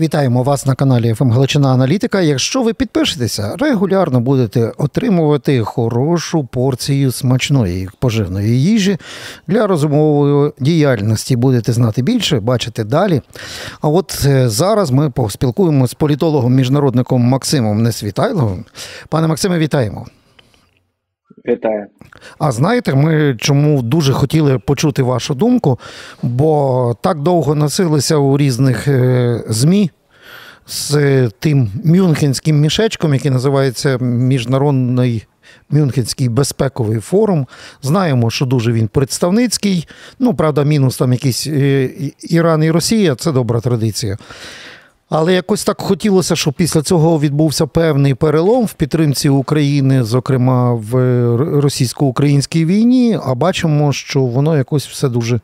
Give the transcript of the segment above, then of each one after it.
Вітаємо вас на каналі ФМ Галичина Аналітика. Якщо ви підпишетеся, регулярно будете отримувати хорошу порцію смачної поживної їжі для розумової діяльності. Будете знати більше, бачити далі. А от е, зараз ми поспілкуємося з політологом міжнародником Максимом Несвітайловим. Пане Максиме, вітаємо. Вітаю. А знаєте, ми чому дуже хотіли почути вашу думку, бо так довго носилися у різних е, ЗМІ з тим мюнхенським мішечком, який називається Міжнародний Мюнхенський безпековий форум. Знаємо, що дуже він представницький. Ну, правда, мінус там якийсь е, Іран і Росія це добра традиція. Але якось так хотілося, щоб після цього відбувся певний перелом в підтримці України, зокрема в російсько-українській війні. А бачимо, що воно якось все дуже.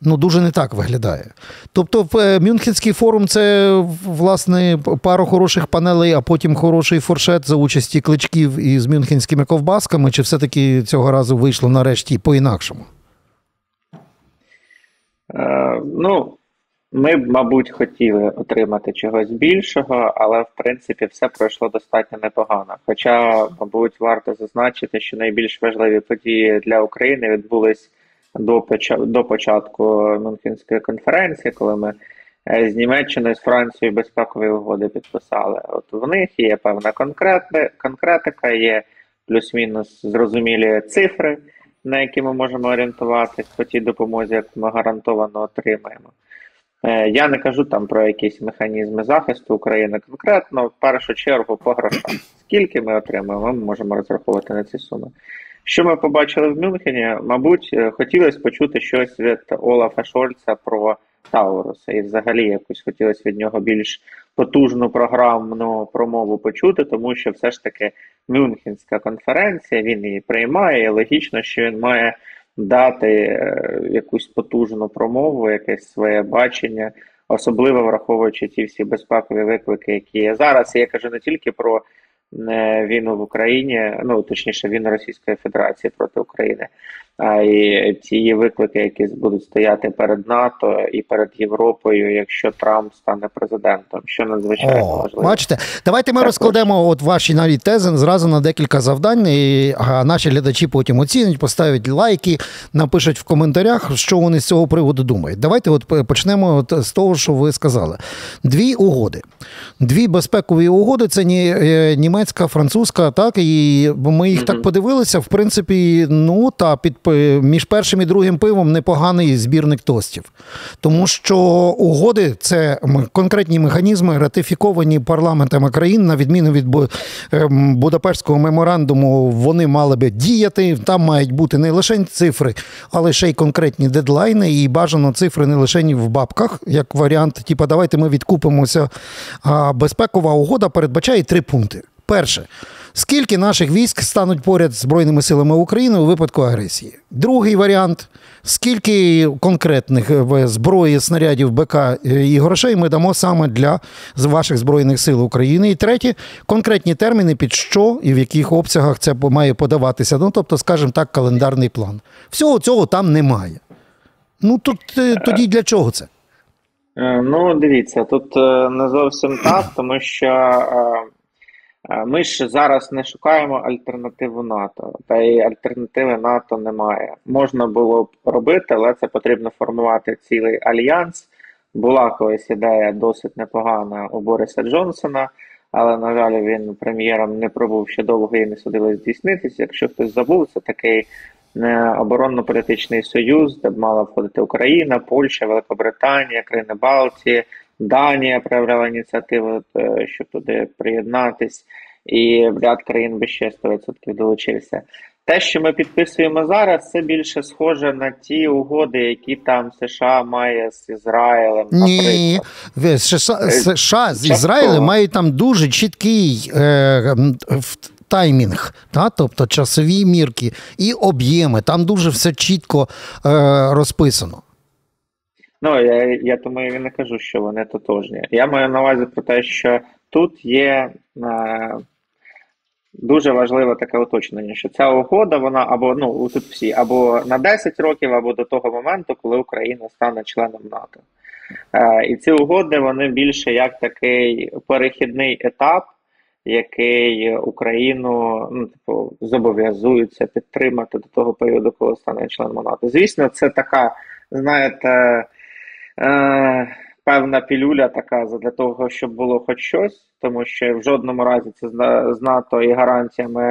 Ну, дуже не так виглядає. Тобто, е, Мюнхенський форум це власне пару хороших панелей, а потім хороший форшет за участі кличків із мюнхенськими ковбасками. Чи все-таки цього разу вийшло нарешті по-інакшому? Е, ну, ми б, мабуть, хотіли отримати чогось більшого, але в принципі все пройшло достатньо непогано. Хоча, мабуть, варто зазначити, що найбільш важливі події для України відбулись до поча- до початку Мюнхенської конференції, коли ми е, з Німеччиною, з Францією безпекові угоди підписали. От в них є певна конкретика, є плюс-мінус зрозумілі цифри, на які ми можемо орієнтуватись по тій допомозі, як ми гарантовано отримаємо. Е, Я не кажу там про якісь механізми захисту України конкретно, в першу чергу по грошам. Скільки ми отримаємо, ми можемо розраховувати на ці суми. Що ми побачили в Мюнхені? Мабуть, е, хотілося почути щось від Олафа Шольца про Тауруса, і взагалі якось хотілося від нього більш потужну програмну промову почути, тому що все ж таки Мюнхенська конференція, він її приймає, і логічно, що він має дати е, якусь потужну промову, якесь своє бачення, особливо враховуючи ті всі безпекові виклики, які є зараз. Я кажу не тільки про е, війну в Україні, ну точніше, війну Російської Федерації проти України, а й ті виклики, які будуть стояти перед НАТО і перед Європою, якщо Трамп стане президентом, що надзвичайно О, важливо. бачите, давайте ми Так, розкладемо от ваші навіть тези зразу на декілька завдань. І а, наші глядачі потім оцінять, поставлять лайки, напишуть в коментарях, що вони з цього приводу думають. Давайте от почнемо от з того, що ви сказали. Дві угоди. Дві безпекові угоди це ні, е, німецька, французька, так і ми їх так подивилися. В принципі, ну та під між першим і другим пивом непоганий збірник тостів. Тому що угоди це конкретні механізми, ратифіковані парламентами країн, на відміну від ем, Будапештського меморандуму, вони мали би діяти. Там мають бути не лише цифри, але ще й конкретні дедлайни, і бажано цифри не лише в бабках, як варіант, типу, давайте ми відкупимося. А безпекова угода передбачає три пункти. Перше. Скільки наших військ стануть поряд з Збройними силами України у випадку агресії? Другий варіант: скільки конкретних е, зброї, снарядів, БК е, і грошей ми дамо саме для ваших збройних сил України? І третє конкретні терміни, під що і в яких обсягах це має подаватися. Ну тобто, скажімо так, календарний план. Всього цього там немає. Ну тут е, тоді для чого це? Ну, дивіться, тут не зовсім так, тому що ми ж зараз не шукаємо альтернативу НАТО, та й альтернативи НАТО немає. Можна було б робити, але це потрібно формувати цілий альянс. Була колись ідея досить непогана у Бориса Джонсона, але, на жаль, він прем'єром не пробув ще довго і не судилось здійснитися. Якщо хтось забув, це такий е, оборонно-політичний союз, де б мала входити Україна, Польща, Великобританія, країни Балтії, Данія проявляла ініціативу, е, щоб туди приєднатись, і ряд країн би ще 100% долучився. Те, що ми підписуємо зараз, це більше схоже на ті угоди, які там США має з Ізраїлем. Ні, наприклад. США, США з. Ізраїлем мають там дуже чіткий е, таймінг, та? тобто часові мірки і об'єми. Там дуже все чітко е, розписано. Ну, я, я тому і не кажу, що вони тотожні. Я маю на увазі про те, що тут є е, дуже важливе таке уточнення, що ця угода, вона або ну тут всі, або на 10 років, або до того моменту, коли Україна стане членом НАТО. Е, І ці угоди вони більше як такий перехідний етап, який Україну ну, типу, зобов'язуються підтримати до того періоду, коли стане членом НАТО. Звісно, це така, знаєте, е, певна пілюля така для того, щоб було хоч щось, тому що в жодному разі це з НАТО і гарантіями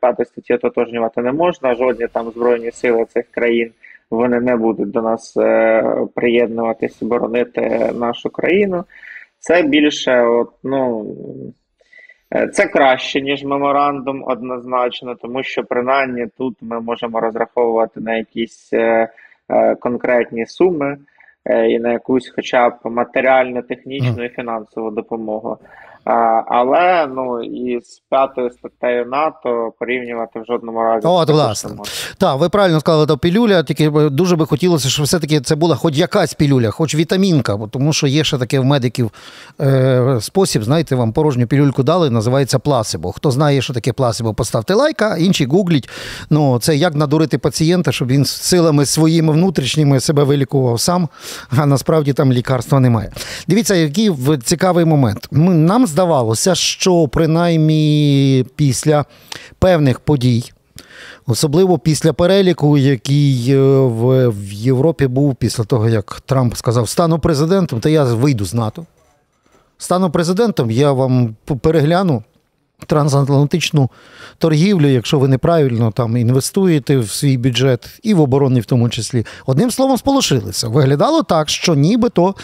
п'ятої статті ототожнювати не можна. Жодні там збройні сили цих країн вони не будуть до нас е, приєднуватись, боронити нашу країну. Це більше, от, ну. Е, Це краще, ніж меморандум, однозначно, тому що принаймні тут ми можемо розраховувати на якісь е, конкретні суми і на якусь, хоча б матеріально, технічну і фінансову допомогу. Але ну і з п'ятою статтею НАТО порівнювати в жодному разі. От, власне. Так, ви правильно сказали, то пілюля, тільки дуже би хотілося, щоб все-таки це була хоч якась пілюля, хоч вітамінка, бо тому що є ще таке в медиків е, спосіб, знаєте, вам порожню пілюльку дали, називається пласибо. Хто знає, що таке пласибо, поставте лайк, а інші гугліть. Ну, це як надурити пацієнта, щоб він силами своїми внутрішніми себе вилікував сам, а насправді там лікарства немає. Дивіться, який цікавий момент. Ми, нам здавалося, що принаймні після певних подій. Особливо після переліку, який е, в, в Європі був після того, як Трамп сказав, стану президентом, то я вийду з НАТО. Стану президентом, я вам перегляну трансатлантичну торгівлю, якщо ви неправильно там інвестуєте в свій бюджет і в оборонний в тому числі. Одним словом, сполошилися. Виглядало так, що нібито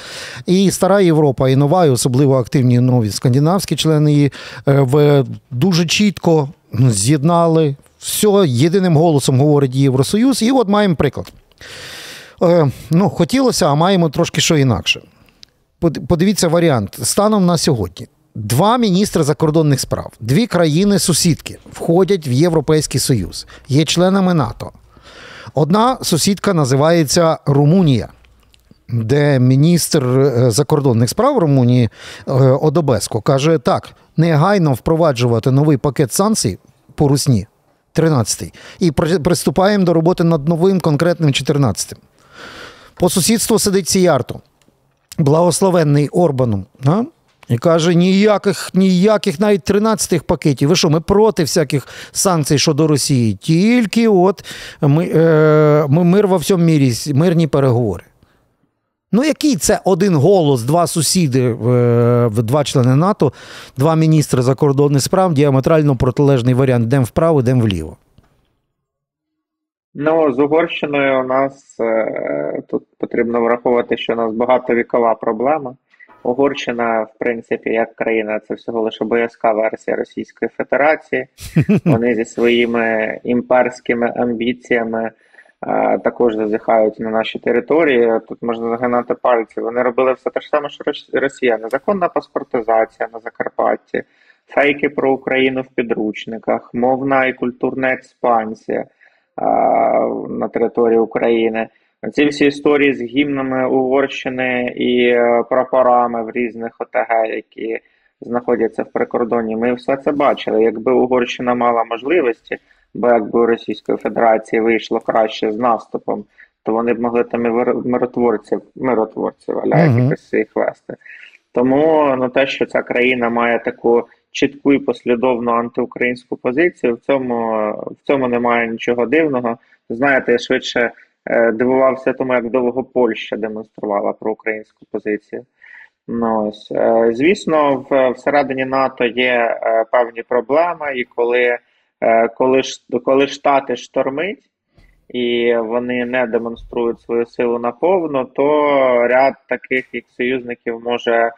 і стара Європа, і нова, і особливо активні нові скандинавські члени її е, в дуже чітко з'єднали все єдиним голосом говорить Євросоюз. І от маємо приклад. Е, ну, хотілося, а маємо трошки що інакше. Подивіться варіант. Станом на сьогодні. Два міністри закордонних справ, дві країни-сусідки входять в Європейський Союз, є членами НАТО. Одна сусідка називається Румунія, де міністр е, закордонних справ Румунії е, Одобеско каже: так, негайно впроваджувати новий пакет санкцій по Русні, 13-й, і приступаємо до роботи над новим конкретним 14-м. По сусідству сидить Сіярто, благословенний Орбаном. І каже: ніяких, ніяких навіть 13-х пакетів. Ви що, ми проти всяких санкцій щодо Росії. Тільки от ми, е, ми мир во всьому мірі, мирні переговори. Ну, який це один голос, два сусіди, е, два члени НАТО, два міністри закордонних справ, діаметрально протилежний варіант, йдемо вправо, йдемо вліво. Ну, з Угорщиною у нас е, тут потрібно враховувати, що у нас багатовікова проблема. Угорщина, в принципі, як країна, це всього лише боязка версія Російської Федерації. Вони зі своїми імперськими амбіціями е, також зазіхають на наші території. Тут можна загинати пальці. Вони робили все те ж саме, що Росія. Незаконна паспортизація на Закарпатті, фейки про Україну в підручниках, мовна і культурна експансія а, на території України. Ці всі історії з гімнами Угорщини і е, прапорами в різних ОТГ, які знаходяться в прикордонні. Ми все це бачили. Якби Угорщина мала можливості, бо якби у Російської Федерації вийшло краще з наступом, то вони б могли там і миротворців, миротворців, аля Мгм. якихось своїх вести. Тому ну, те, що ця країна має таку чітку і послідовну антиукраїнську позицію, в цьому, в цьому немає нічого дивного. Знаєте, швидше дивувався тому, як довго Польща демонструвала проукраїнську позицію. Ну, ось. Е, Звісно, в, всередині НАТО є е, певні проблеми, і коли, е, коли, коли Штати штормить, і вони не демонструють свою силу наповну, то ряд таких їх союзників може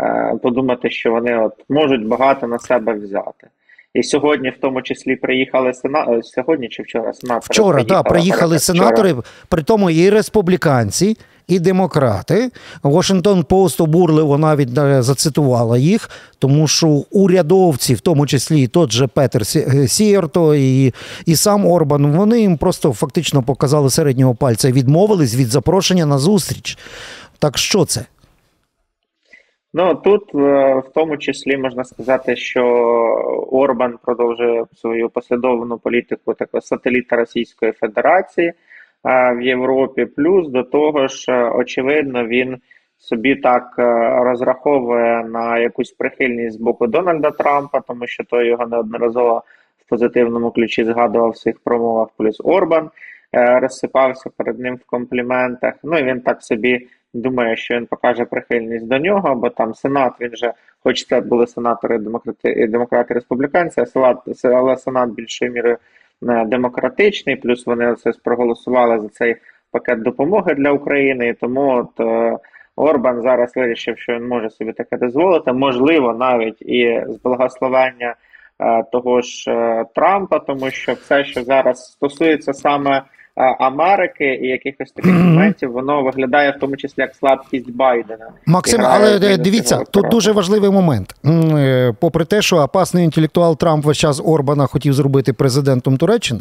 е, подумати, що вони от можуть багато на себе взяти. І сьогодні, в тому числі, приїхали сена... сьогодні чи вчора сенатори Вчора, так, приїхали вчора. сенатори, при тому і республіканці, і демократи. Washington Post обурливо навіть е, зацитувала їх, тому що урядовці, в тому числі і тот же Петер е, Сієрто і, і сам Орбан, вони їм просто фактично показали середнього пальця і відмовились від запрошення на зустріч. Так що це? Ну тут е, в тому числі можна сказати, що Орбан продовжує свою послідовну політику такого сателіта Російської Федерації е, в Європі. Плюс до того ж, е, очевидно, він собі так розраховує на якусь прихильність з боку Дональда Трампа, тому що той його неодноразово в позитивному ключі згадував в своїх промовах, плюс Орбан розсипався перед ним в компліментах. Ну і він так собі думає, що він покаже прихильність до нього, бо там Сенат, він же, хоч це були сенатори демократи, демократи республіканці, а Сенат, але Сенат більшою мірою е, демократичний, плюс вони це проголосували за цей пакет допомоги для України. І тому от е, Орбан зараз вирішив, що він може собі таке дозволити. Можливо, навіть і з благословення е, того ж е, Трампа, тому що все, що зараз стосується саме Америки і якихось таких моментів, воно виглядає в тому числі як слабкість Байдена. Максим, але е, дивіться, тут дуже важливий момент. Е, Попри те, що опасний інтелектуал Трамп весь час Орбана хотів зробити президентом Туреччини.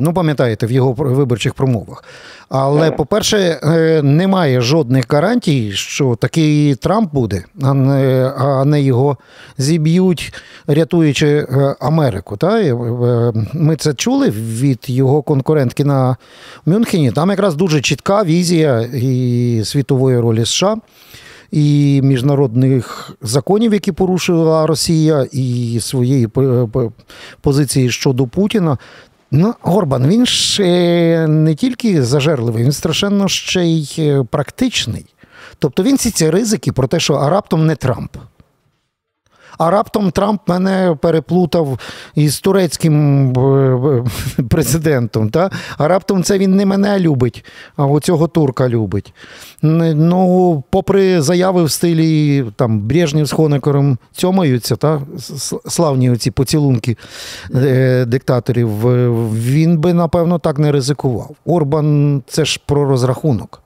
Ну, пам'ятаєте, в його виборчих промовах. Але, по-перше, е, немає жодних гарантій, що такий Трамп буде, а не, а не його зіб'ють, рятуючи е, Америку. Та? Е, Ми це чули від його конкурентки на Мюнхені. Там якраз дуже чітка візія і світової ролі США. І міжнародних законів, які порушила Росія, і своєї позиції щодо Путіна. Ну, Горбан, він ж е, не тільки зажерливий, він страшенно ще й е, практичний. Тобто він всі ці ризики про те, що а раптом не Трамп. А раптом Трамп мене переплутав із турецьким е, е, президентом. Та? А раптом це він не мене любить, а оцього турка любить. Ну, попри заяви в стилі там Брежнєв з Хонекером цьомаються, та? славні оці поцілунки е, диктаторів, він би, напевно, так не ризикував. Орбан це ж про розрахунок.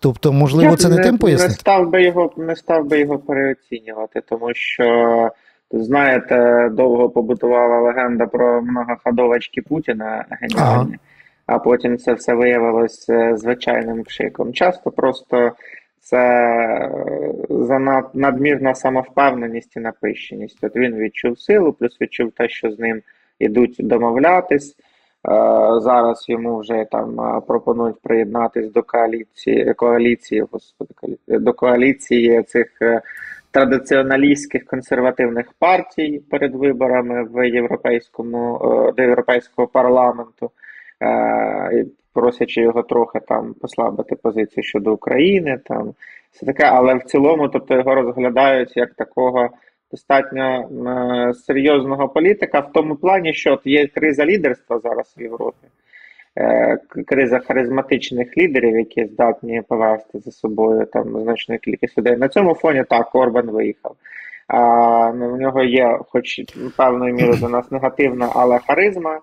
Тобто, можливо, Я це не тим Не став би його, не став би його переоцінювати, тому що знаєте, довго побутувала легенда про многоходовочки Путіна геніальні, а потім це все виявилось е, звичайним пшиком. Часто просто це е, занад надмірна самовпевненість і напищеність. От він відчув силу, плюс відчув те, що з ним ідуть домовлятись. Е, Зараз йому вже там е, пропонують приєднатись до коаліції коаліції, господи, до коаліції цих е, традиціоналістських консервативних партій перед виборами в європейському до європейського парламенту, просячи його трохи там послабити позицію щодо України, там все таке, але в цілому, тобто його розглядають як такого достатньо е, серйозного політика в тому плані, що от є криза лідерства зараз в Європі, е, криза харизматичних лідерів, які здатні повести за собою там значну кількість людей. На цьому фоні так Орбан виїхав. А, ну, в нього є, хоч певною мірою до нас негативна, але харизма.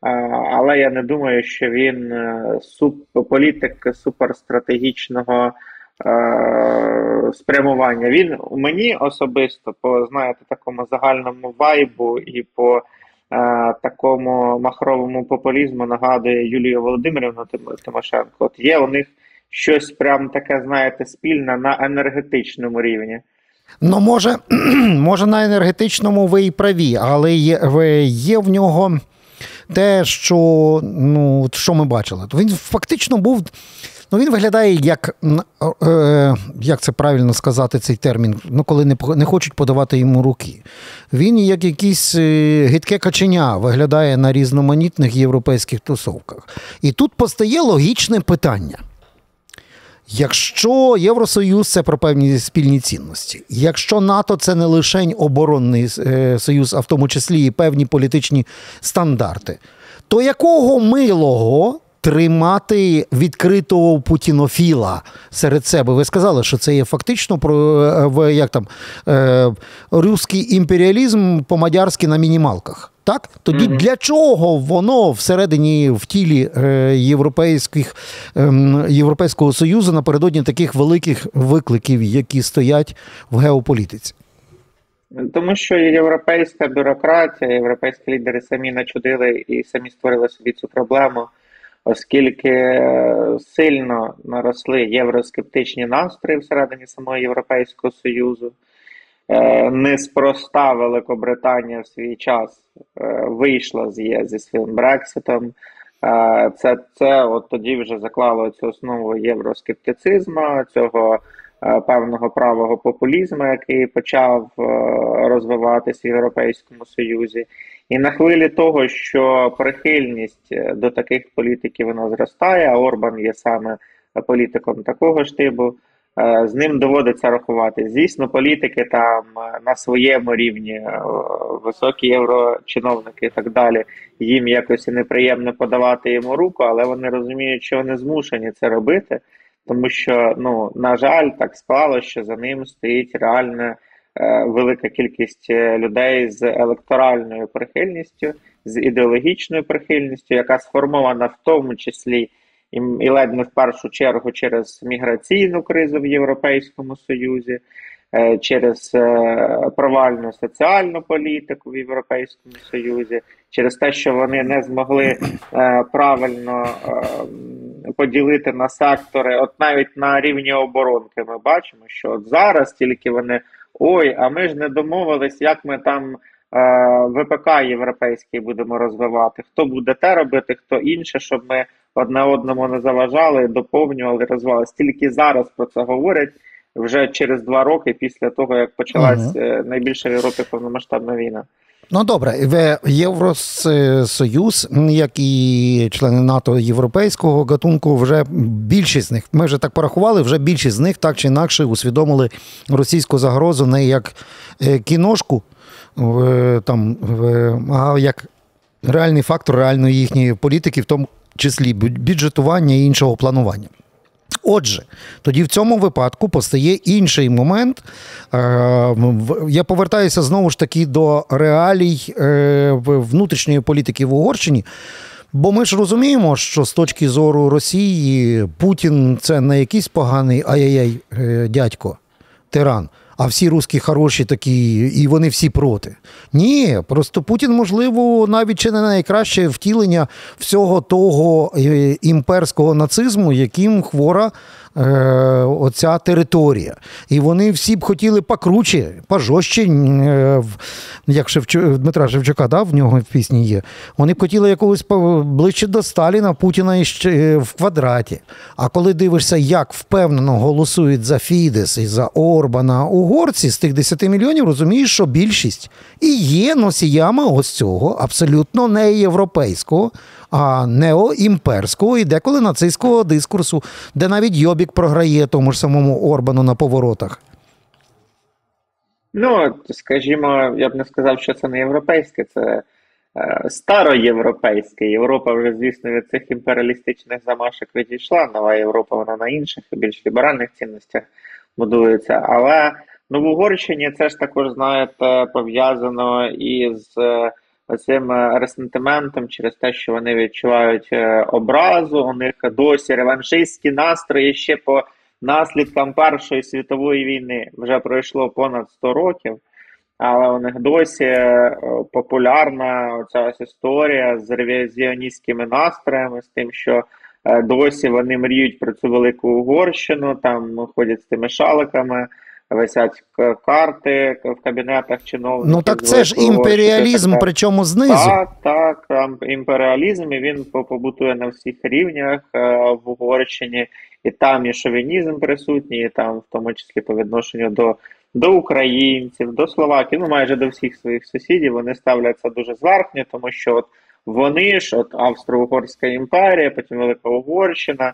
А, але я не думаю, що він е, суп, політик суперстратегічного е, спрямування. Він мені особисто по знаєте такому загальному вайбу і по е, такому махровому популізму нагадує Юлію Володимирівну Тимошенко. От є у них щось прям таке, знаєте, спільне на енергетичному рівні. Ну, може, може, на енергетичному ви і праві, але є, є в нього те, що, ну, що ми бачили. Він фактично був. Ну, він виглядає як, е, як це правильно сказати, цей термін, ну, коли не, не хочуть подавати йому руки. Він як якийсь е, гидке каченя виглядає на різноманітних європейських тусовках. І тут постає логічне питання. Якщо Євросоюз це про певні спільні цінності, якщо НАТО це не лише оборонний е, союз, а в тому числі і певні політичні стандарти, то якого милого тримати відкритого путінофіла серед себе? Ви сказали, що це є фактично про е, як там е, руський імперіалізм по-мадярськи на мінімалках. Так, тоді Мгм. для чого воно всередині в тілі е, європейських ем, Європейського союзу напередодні таких великих викликів, які стоять в геополітиці? Тому що європейська бюрократія, європейські лідери самі начудили і самі створили собі цю проблему, оскільки е, сильно наросли євроскептичні настрої всередині самого Європейського Союзу. Е, Неспроста Великобританія в свій час е, вийшла з ЄС зі своїм Брекситом. Це, це от тоді вже заклало цю основу євроскептицизму, цього певного правого популізму, який почав розвиватися в Європейському Союзі. І на хвилі того, що прихильність е, до таких політиків вона зростає, а Орбан є саме політиком такого ж типу, е, з ним доводиться рахувати. Звісно, політики там е, на своєму рівні, високі єврочиновники і так далі, їм якось неприємно подавати йому руку, але вони розуміють, що вони змушені це робити, тому що, ну, на жаль, так склало, що за ним стоїть реальна велика кількість е, людей з електоральною прихильністю, з ідеологічною прихильністю, яка сформована в тому числі і, і ледь не в першу чергу через міграційну кризу в Європейському Союзі, е, через е, провальну соціальну політику в Європейському Союзі, через те, що вони не змогли е, правильно е, поділити на сектори, от навіть на рівні оборонки, ми бачимо, що от зараз тільки вони ой, а ми ж не домовились, як ми там. е, ВПК європейський будемо розвивати, хто буде те робити, хто інше, щоб ми одне одному не заважали, доповнювали, розвивали. Стільки зараз про це говорять вже через два роки після того, як почалась Ага. е, найбільша в Європі повномасштабна війна. Ну добре, Євросоюз, як і члени НАТО європейського гатунку, вже більшість з них, ми вже так порахували, вже більшість з них так чи інакше усвідомили російську загрозу не як е, кіношку, там, а як реальний фактор реальної їхньої політики, в тому числі бюджетування і іншого планування. Отже, тоді в цьому випадку постає інший момент. Е, Я повертаюся знову ж таки до реалій е, внутрішньої політики в Угорщині. Бо ми ж розуміємо, що з точки зору Росії Путін це не якийсь поганий ай-яй-яй е, дядько, тиран. А всі русські хороші такі, і вони всі проти. Ні, просто Путін, можливо, навіть чи не найкраще втілення всього того е, імперського нацизму, яким хвора е, оця територія. І вони всі б хотіли покруче, пожорстче, е, як Шевчу, Дмитра Шевчука, да, в нього в пісні є. Вони б хотіли якогось ближче до Сталіна, Путіна і ще е, в квадраті. А коли дивишся, як впевнено голосують за Фідес і за Орбана угорці з тих 10 мільйонів, розумієш, що більшість і є носіями ось цього абсолютно не європейського, а неоімперського і деколи нацистського дискурсу, де навіть Йобік програє тому ж самому Орбану на поворотах. Ну, скажімо, я б не сказав, що це не європейське, це е, староєвропейське. Європа вже, звісно, від цих імперіалістичних замашок відійшла. Нова Європа, вона на інших, більш ліберальних цінностях будується. Але ну, в Угорщині це ж також, знаєте, пов'язано із е, оцим е, ресентиментом через те, що вони відчувають е, образу. У них досі реваншистські настрої ще по наслідкам Першої світової війни вже пройшло понад 100 років, але у них досі популярна ця історія з ревізіоністськими настроями, з тим, що досі вони мріють про цю велику Угорщину, там ходять з тими шаликами. Висять карти в кабінетах чиновників. Ну так це ж імперіалізм, причому знизу. так, так, імперіалізм, і він побутує на всіх рівнях е, в Угорщині, і там і шовінізм присутній, і там, в тому числі по відношенню до, до українців, до словаків, ну майже до всіх своїх сусідів, вони ставляться дуже зверхньо, тому що от вони ж, от Австро-Угорська імперія, потім Велика Угорщина,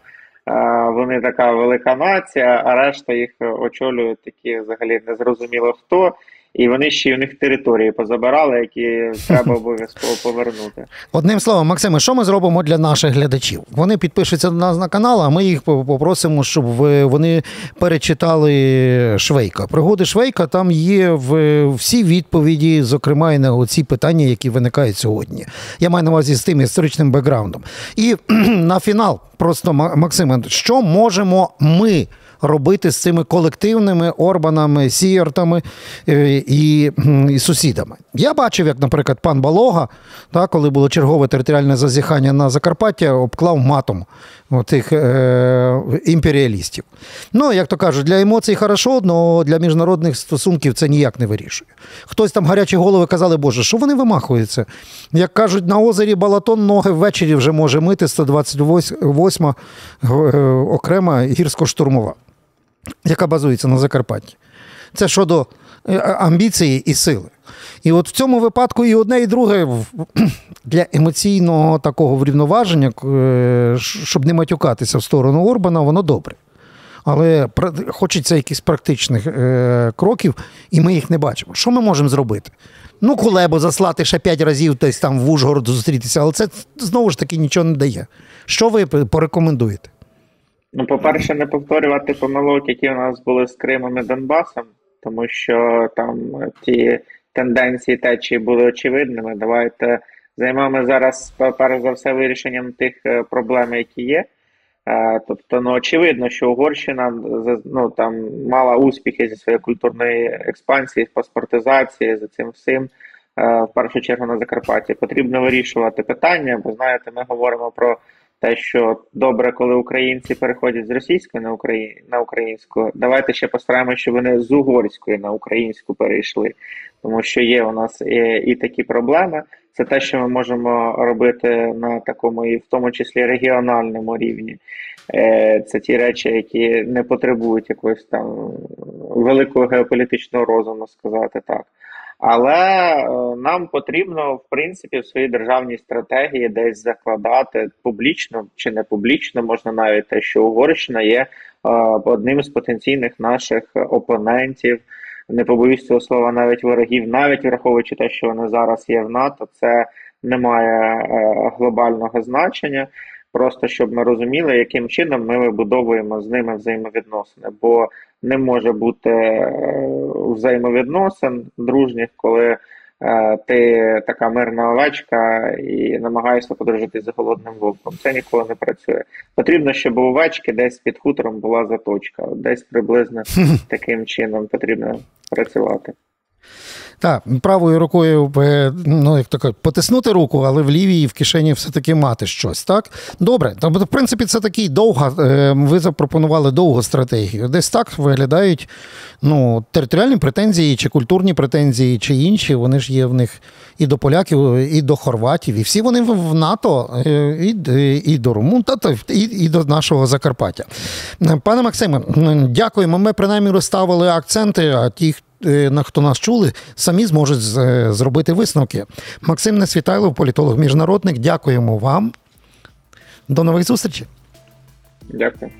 вони така велика нація, а решта їх очолюють такі взагалі незрозуміло хто. І вони ще й у них території позабирали, які треба обов'язково повернути. Одним словом, Максиме, що ми зробимо для наших глядачів? Вони підпишуться до нас на канал, а ми їх попросимо, щоб вони перечитали Швейка. Пригоди Швейка там є в всі відповіді, зокрема і на ці питання, які виникають сьогодні. Я маю на увазі з тим історичним бекграундом. І на фінал, просто Ма- Максиме, що можемо ми? Робити з цими колективними Орбанами, Сієртами е, і, і сусідами. Я бачив, як, наприклад, пан Балога, та, коли було чергове територіальне зазіхання на Закарпаття, обклав матом тих е, імперіалістів. Ну, як то кажуть, для емоцій хорошо, але для міжнародних стосунків це ніяк не вирішує. Хтось там гарячі голови казали, Боже, що вони вимахуються? Як кажуть, на озері Балатон ноги ввечері вже може мити 128 е, окрема гірсько-штурмова, яка базується на Закарпатті. Це щодо е, амбіції і сили. І от в цьому випадку і одне, і друге для емоційного такого врівноваження, е, щоб не матюкатися в сторону Орбана, воно добре. Але хочеться якихось практичних е, кроків, і ми їх не бачимо. Що ми можемо зробити? Ну, Кулебу заслати ще п'ять разів десь там в Ужгород зустрітися, але це знову ж таки нічого не дає. Що ви порекомендуєте? Ну, по-перше, не повторювати помилок, які у нас були з Кримом і Донбасом, тому що там ті тенденції течії були очевидними. Давайте займемо зараз перш за все вирішенням тих е, проблем, які є. Е, Тобто, ну очевидно, що Угорщина ну, там мала успіхи зі своєї культурної експансії, паспортизації, за цим всім. е, В першу чергу на Закарпатті потрібно вирішувати питання, бо знаєте, ми говоримо про те, що добре, коли українці переходять з російської на Украї... на українську. Давайте ще постараємося, щоб вони з угорської на українську перейшли, тому що є у нас і, і такі проблеми. Це те, що ми можемо робити на такому і в тому числі регіональному рівні. Е, Це ті речі, які не потребують якогось там великого геополітичного розуму, сказати так. Але е, нам потрібно, в принципі, в своїй державній стратегії десь закладати публічно чи не публічно, можна навіть те, що Угорщина є е, одним з потенційних наших опонентів. Не побоюсь цього слова, навіть ворогів, навіть враховуючи те, що вони зараз є в НАТО, це не має е, глобального значення. Просто щоб ми розуміли, яким чином ми вибудовуємо з ними взаємовідносини, бо не може бути е, взаємовідносин дружніх, коли е, ти така мирна овечка і намагаєшся подружити за голодним вовком. Це ніколи не працює. Потрібно, щоб у овечки десь під хутором була заточка. Десь приблизно таким чином потрібно працювати. Так, правою рукою, е, ну як кажуть, потиснути руку, але в лівій в кишені все-таки мати щось, так? Добре, тобто, в принципі, це такий довга. е, Ви запропонували довгу стратегію. Десь так виглядають ну, територіальні претензії, чи культурні претензії, чи інші. Вони ж є в них і до поляків, і до хорватів, і всі вони в НАТО, е, і, і до Румун, та, і, і до нашого Закарпаття. Пане Максиме, дякуємо. Ми принаймні розставили акценти, а ті, хто нас чули, самі зможуть е, зробити висновки. Максим Несвітайлов, політолог міжнародник. Дякуємо вам. До нових зустрічей. Дякую.